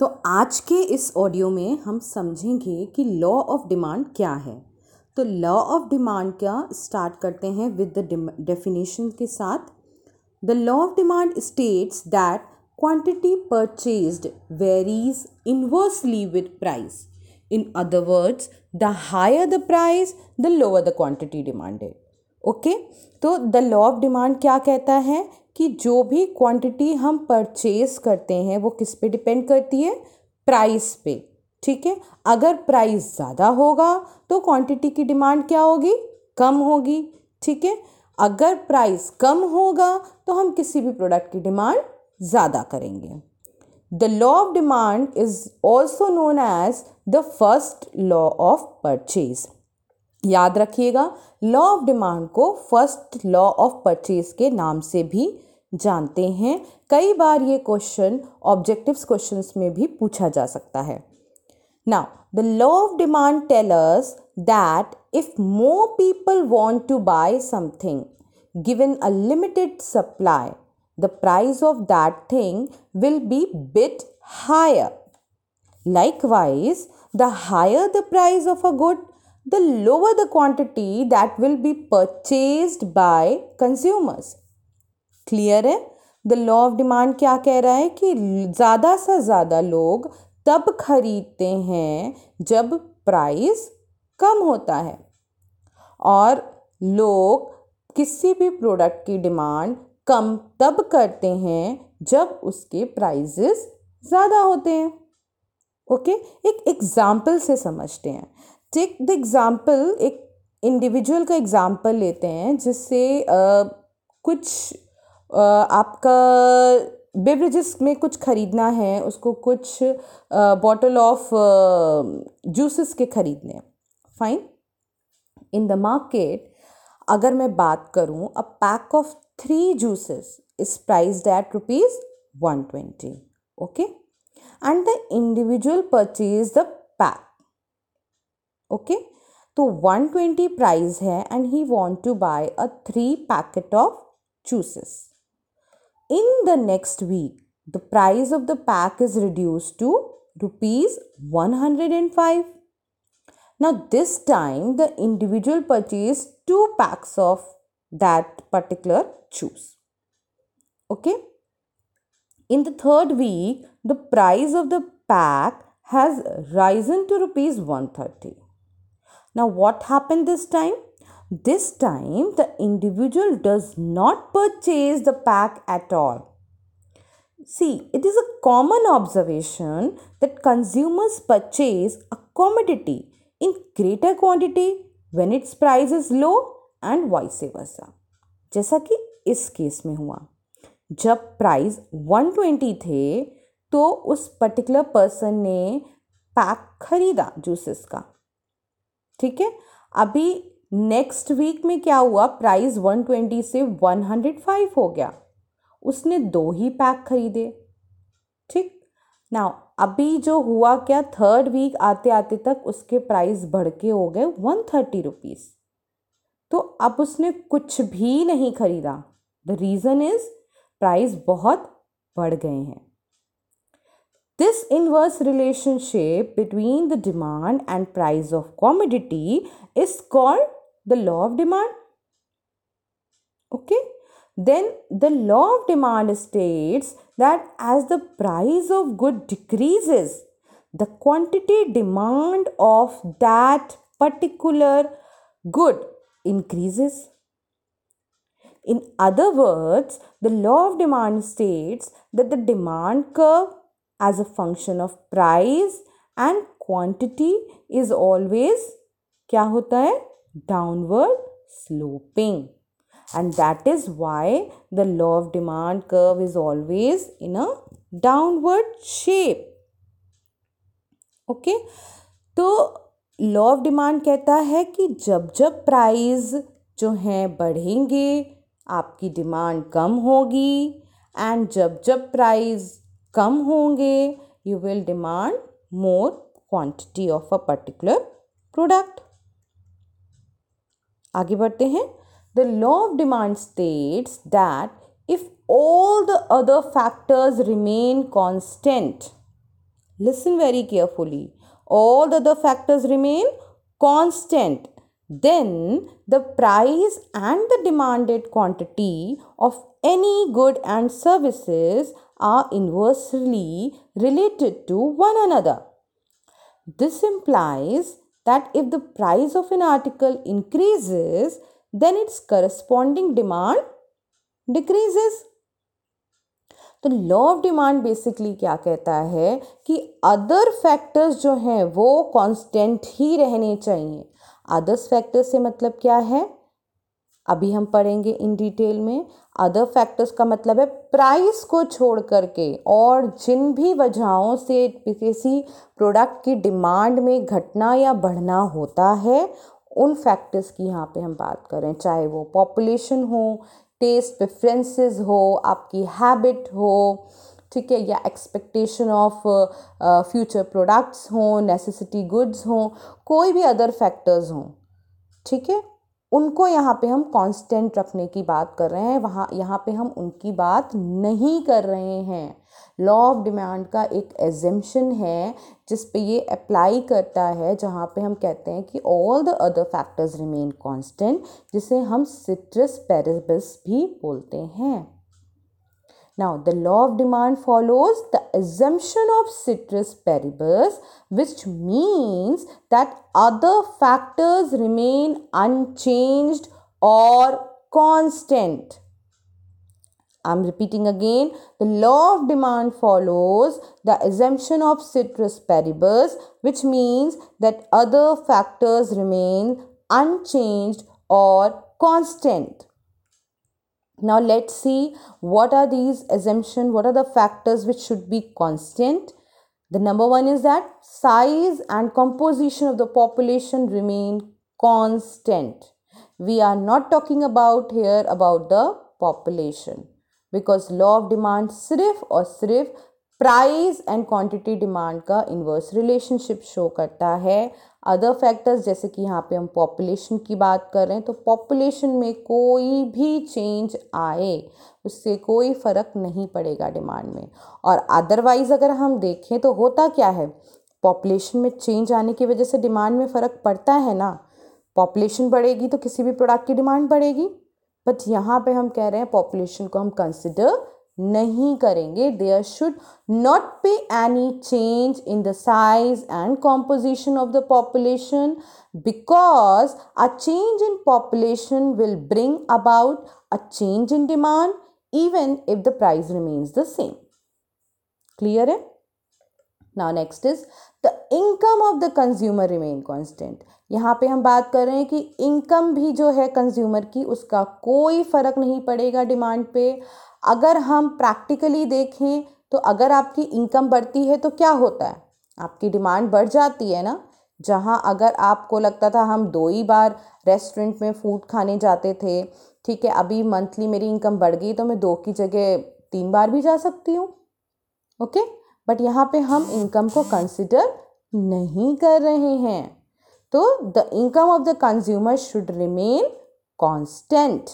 तो आज के इस ऑडियो में हम समझेंगे कि लॉ ऑफ़ डिमांड क्या है। तो लॉ ऑफ़ डिमांड क्या स्टार्ट करते हैं विद द डेफिनेशन के साथ। The law of demand states that quantity purchased varies inversely with price in other words the higher the price the lower the quantity demanded okay? तो the law of demand क्या कहता है? कि जो भी quantity हम परचेज करते हैं, वो किस पे डिपेंड करती है? प्राइस पे। ठीक है? अगर प्राइस ज़्यादा होगा तो क्वांटिटी की डिमांड क्या होगी? कम होगी। ठीक है? अगर प्राइस कम होगा तो हम किसी भी प्रोडक्ट की डिमांड ज़्यादा करेंगे। The law of demand is also known as the first law of purchase याद रखिएगा लॉ ऑफ़ डिमांड को फ़र्स्ट लॉ ऑफ़ परचेज के नाम से भी जानते हैं। कई बार ये क्वेश्चन ऑब्जेक्टिव्स क्वेश्चंस में भी पूछा जा सकता है। Now the law of demand tellers that if more people want to buy something given a limited supply the price of that thing will be bit higher likewise, the higher the price of a good the lower the quantity that will be purchased by consumers. Clear है? The law of demand क्या कह रहा है कि ज़्यादा से ज़्यादा लोग तब खरीदते हैं जब प्राइस कम होता है। और लोग किसी भी प्रोडक्ट की डिमांड कम तब करते हैं जब उसके प्राइजेस ज़्यादा होते हैं। Okay okay? एक एग्ज़ाम्पल से समझते हैं। टेक द एग्ज़ाम्पल एक इंडिविजुअल का एग्ज़ाम्पल लेते हैं, जिससे कुछ आपका बेवरेजेस में कुछ ख़रीदना है, उसको कुछ बॉटल ऑफ़ जूसेस के ख़रीदने फाइन इन द मार्केट अगर मैं बात करूँ a pack of three juices is priced at rupees one twenty okay and the individual purchase the pack okay तो वन ट्वेंटी प्राइस है and he want to buy a three packet of juices In the next week, the price of the pack is reduced to rupees 105. Now, this time the individual purchased two packs of that particular juice. Okay. In the third week, the price of the pack has risen to rupees 130. Now, what happened this time? This time, the individual does not purchase the pack at all. See, it is a common observation that consumers purchase a commodity in greater quantity when its price is low and vice versa. जैसा कि इस case में हुआ जब price 120 थे तो उस particular person ने पैक खरीदा जूसेस का ठीक है? अभी नेक्स्ट वीक में क्या हुआ? प्राइस 120 से 105 हो गया। उसने दो ही पैक खरीदे। ठीक? ना अभी जो हुआ क्या? थर्ड वीक आते आते तक उसके प्राइस बढ़ के हो गए वन थर्टी रुपीज़ तो अब उसने कुछ भी नहीं खरीदा। द रीज़न इज़ प्राइस बहुत बढ़ गए हैं। This inverse relationship between the demand and price of commodity is called the law of demand. Okay. Then the law of demand states that as the price of good decreases, the quantity demand of that particular good increases. In other words, the law of demand states that the demand curve as a function of price and quantity is always क्या होता है downward sloping and that is why the law of demand curve is always in a downward shape okay तो law of demand कहता है कि जब जब price जो हैं बढ़ेंगे आपकी डिमांड कम होगी एंड जब जब प्राइस कम होंगे। You will demand more quantity of a particular product आगे बढ़ते हैं। The law of demand states that if all the other factors remain constant listen very carefully all the other factors remain constant then the price and the demanded quantity of any good and services are inversely related to one another. This implies that if the price of an article increases, then its corresponding demand decreases. तो law of demand basically क्या कहता है कि other factors जो हैं वो constant ही रहने चाहिए अदर्स फैक्टर्स से मतलब क्या है अभी हम पढ़ेंगे इन डिटेल में। अदर फैक्टर्स का मतलब है प्राइस को छोड़ करके और जिन भी वजहों से किसी प्रोडक्ट की डिमांड में घटना या बढ़ना होता है, उन फैक्टर्स की यहाँ पे हम बात करें। चाहे वो पॉपुलेशन हो टेस्ट प्रेफरेंसेस हो, आपकी हैबिट हो, ठीक है, या एक्सपेक्टेशन ऑफ़ फ्यूचर प्रोडक्ट्स हों नेसेसिटी गुड्स हों, कोई भी अदर फैक्टर्स हों, ठीक है? उनको यहाँ पे हम कांस्टेंट रखने की बात कर रहे हैं। वहाँ, यहाँ पे हम उनकी बात नहीं कर रहे हैं। लॉ ऑफ़ डिमांड का एक एजेंशन है, जिस पे ये अप्लाई करता है, जहाँ पे हम कहते हैं कि all the other factors remain constant जिसे हम सिट्रस पेरिबस भी बोलते हैं। Now, the law of demand follows the assumption of citrus paribus, which means that other factors remain unchanged or constant. I'm repeating again. The law of demand follows the assumption of citrus paribus, which means that other factors remain unchanged or constant now let's see what are these assumption. what are the factors which should be constant the number one is that size and composition of the population remain constant we are not talking about here about the population because law of demand sirf or sirf price and quantity demand का inverse relationship show करता है। Other factors, जैसे कि यहाँ पे हम population की बात कर रहे हैं तो पॉपुलेशन में कोई भी चेंज आए, उससे कोई फ़र्क नहीं पड़ेगा डिमांड में। और अदरवाइज़ अगर हम देखें तो होता क्या है? पॉपुलेशन में चेंज आने की वजह से डिमांड में फ़र्क पड़ता है ना? पॉपुलेशन बढ़ेगी तो किसी भी प्रोडक्ट की डिमांड बढ़ेगी। बट यहाँ पे हम कह रहे हैं, पॉपुलेशन को हम कंसिडर नहीं करेंगे। There should not be any change in the size and composition of the population because a change in population will bring about a change in demand even if the price remains the same clear है? Now next is the income of the consumer remain constant यहाँ पे हम बात कर रहे हैं कि income भी जो है कंज्यूमर की, उसका कोई फ़र्क नहीं पड़ेगा डिमांड पे। अगर हम प्रैक्टिकली देखें तो अगर आपकी इनकम बढ़ती है तो क्या होता है? आपकी डिमांड बढ़ जाती है ना? जहाँ अगर आपको लगता था हम दो ही बार रेस्टोरेंट में फ़ूड खाने जाते थे, ठीक है, अभी मंथली मेरी इनकम बढ़ गई तो मैं दो की जगह तीन बार भी जा सकती हूँ। ओके बट यहाँ पे हम इनकम को कंसिडर नहीं कर रहे हैं। तो the income of the consumer should remain constant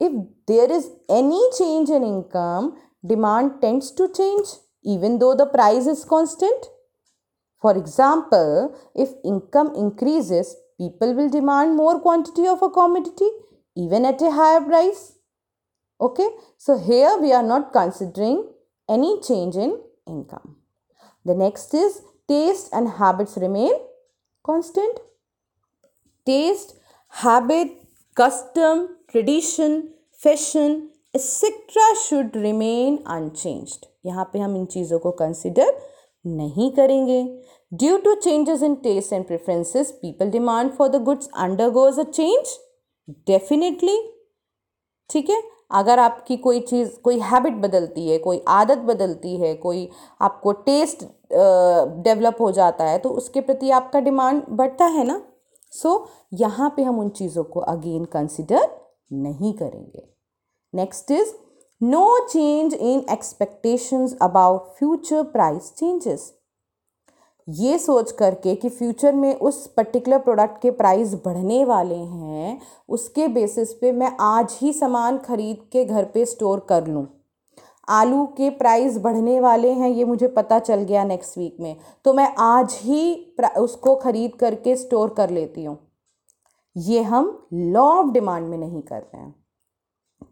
if there is any change in income demand tends to change even though the price is constant for example if income increases people will demand more quantity of a commodity even at a higher price okay so here we are not considering any change in income. The next is taste and habits remain constant. Taste, habit, custom, tradition fashion etcetera should remain unchanged यहाँ पे हम इन चीज़ों को consider नहीं करेंगे. Due to changes in taste and preferences people demand for the goods undergoes a change definitely ठीक है? अगर आपकी कोई चीज़ कोई हैबिट बदलती है कोई आदत बदलती है कोई आपको टेस्ट डेवलप हो जाता है तो उसके प्रति आपका डिमांड बढ़ता है ना? सो so, यहाँ पे हम उन चीज़ों को अगेन कंसिडर नहीं करेंगे। Next is no change in expectations about future price changes. ये सोच करके कि फ्यूचर में उस पर्टिकुलर प्रोडक्ट के प्राइस बढ़ने वाले हैं, उसके बेसिस पे मैं आज ही सामान खरीद के घर पे स्टोर कर लूँ। आलू के प्राइस बढ़ने वाले हैं, ये मुझे पता चल गया नेक्स्ट वीक में। तो मैं आज ही उसको ख़रीद करके स्टोर कर लेती हूँ। ये हम लॉ ऑफ़ डिमांड में नहीं कर रहे हैं,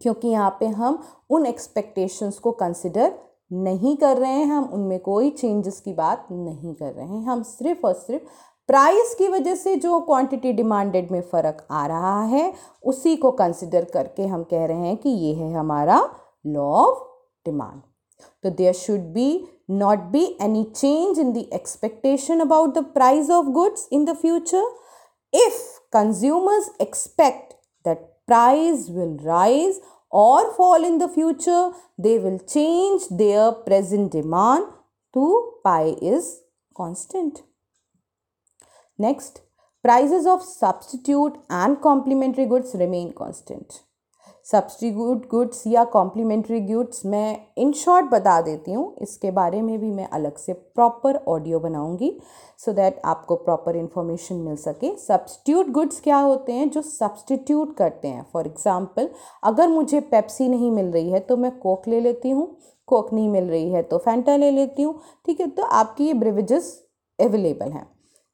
क्योंकि यहाँ पे हम उन एक्सपेक्टेशंस को कंसिडर नहीं कर रहे हैं, हम उनमें कोई चेंजेस की बात नहीं कर रहे हैं। हम सिर्फ़ और सिर्फ़ प्राइस की वजह से जो क्वांटिटी डिमांडेड में फ़र्क आ रहा है, उसी को कंसिडर करके हम कह रहे हैं कि ये है हमारा लॉ ऑफ़ डिमांड तो there should be not be any change in the expectation about the price of goods in the future if consumers expect that price will rise or fall in the future, they will change their present demand to pi is constant. Next, prices of substitute and complementary goods remain constant. Substitute goods या complementary goods मैं in short बता देती हूँ। इसके बारे में भी मैं अलग से प्रॉपर ऑडियो बनाऊँगी सो दैट आपको प्रॉपर इन्फॉर्मेशन मिल सके। सब्सटीट्यूट गुड्स क्या होते हैं? जो सब्सटीट्यूट करते हैं। फॉर एग्ज़ाम्पल अगर मुझे पेप्सी नहीं मिल रही है तो मैं कोक ले लेती हूँ। कोक नहीं मिल रही है तो फैंटा ले लेती हूँ। ठीक है तो आपकी ये ब्रिविजेस अवेलेबल हैं।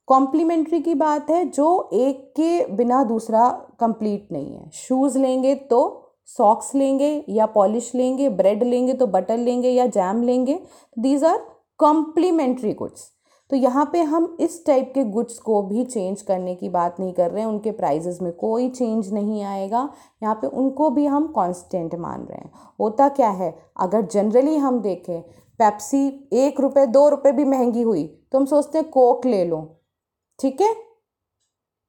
कॉम्प्लीमेंट्री की बात है, जो एक के बिना दूसरा कंप्लीट नहीं है। शूज़ लेंगे तो सॉक्स लेंगे या पॉलिश लेंगे, ब्रेड लेंगे तो बटर लेंगे या जैम लेंगे दीज आर कॉम्प्लीमेंट्री गुड्स तो यहाँ पे हम इस टाइप के गुड्स को भी चेंज करने की बात नहीं कर रहे हैं, उनके प्राइजेस में कोई चेंज नहीं आएगा, यहाँ पे उनको भी हम कांस्टेंट मान रहे हैं। होता क्या है, अगर जनरली हम देखें पेप्सी एक रुपये दो रुपये भी महँगी हुई तो हम सोचते हैं कोक ले लो, ठीक है?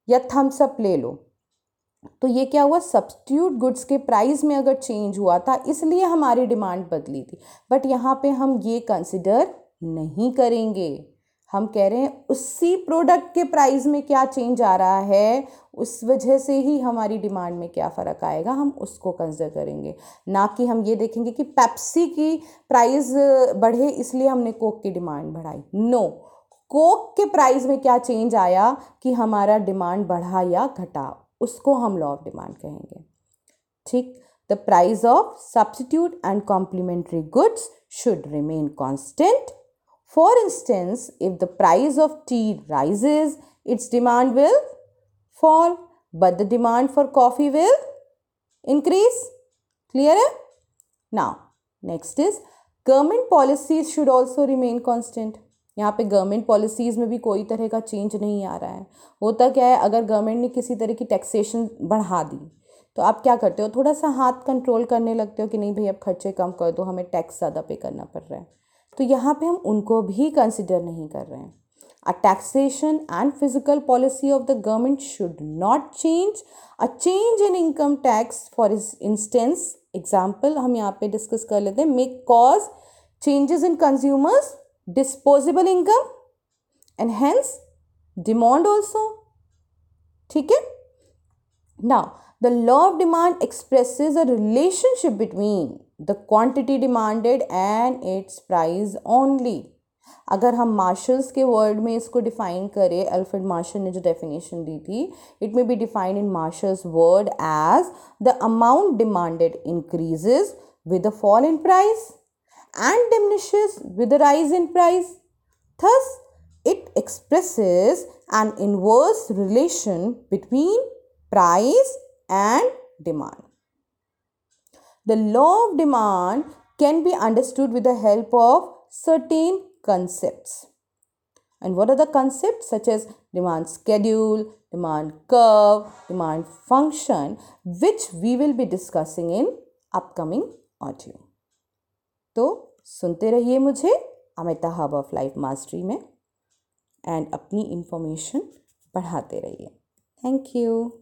या थम्सअप ले लो। तो ये क्या हुआ? सब्सिट्यूट गुड्स के प्राइस में अगर चेंज हुआ था, इसलिए हमारी डिमांड बदली थी। बट यहाँ पे हम ये कंसिडर नहीं करेंगे। हम कह रहे हैं, उसी प्रोडक्ट के प्राइस में क्या चेंज आ रहा है? उस वजह से ही हमारी डिमांड में क्या फ़र्क आएगा? हम उसको कंसिडर करेंगे। ना कि हम ये देखेंगे कि पेप्सी की प्राइस बढ़े, इसलिए हमने कोक की डिमांड बढ़ाई। No no. कोक के प्राइस में क्या चेंज आया कि हमारा डिमांड बढ़ा या घटा? उसको हम लॉ ऑफ़ डिमांड कहेंगे। ठीक? The price of substitute and complementary goods should remain constant for instance if the price of tea rises its demand will fall but the demand for coffee will increase clear है now next is government policies should also remain constant यहाँ पे government policies में भी कोई तरह का change नहीं आ रहा है। होता क्या है, अगर गवर्नमेंट ने किसी तरह की टैक्सेशन बढ़ा दी तो आप क्या करते हो? थोड़ा सा हाथ कंट्रोल करने लगते हो कि नहीं भाई, अब खर्चे कम कर दो, हमें टैक्स ज़्यादा पे करना पड़ रहा है। तो यहाँ पे हम उनको भी कंसिडर नहीं कर रहे हैं। A taxation and fiscal policy of the government should not change a change in income tax for instance example हम यहाँ पे डिस्कस कर लेते हैं make cause changes in consumers disposable income and hence demand also ठीक है? ना the law of demand expresses a relationship between the quantity demanded and its price only अगर हम मार्शल्स के वर्ड में इसको डिफाइन करें, अल्फ्रेड मार्शल ने जो डेफिनेशन दी थी it may be defined in Marshall's word as the amount demanded increases with the fall in price and diminishes with the rise in price. Thus, it expresses an inverse relation between price and demand. The law of demand can be understood with the help of certain concepts. And what are the concepts such as demand schedule, demand curve, demand function, which we will be discussing in upcoming audio. तो सुनते रहिए मुझे, Amita hub of life mastery में and अपनी information बढ़ाते रहिए। Thank you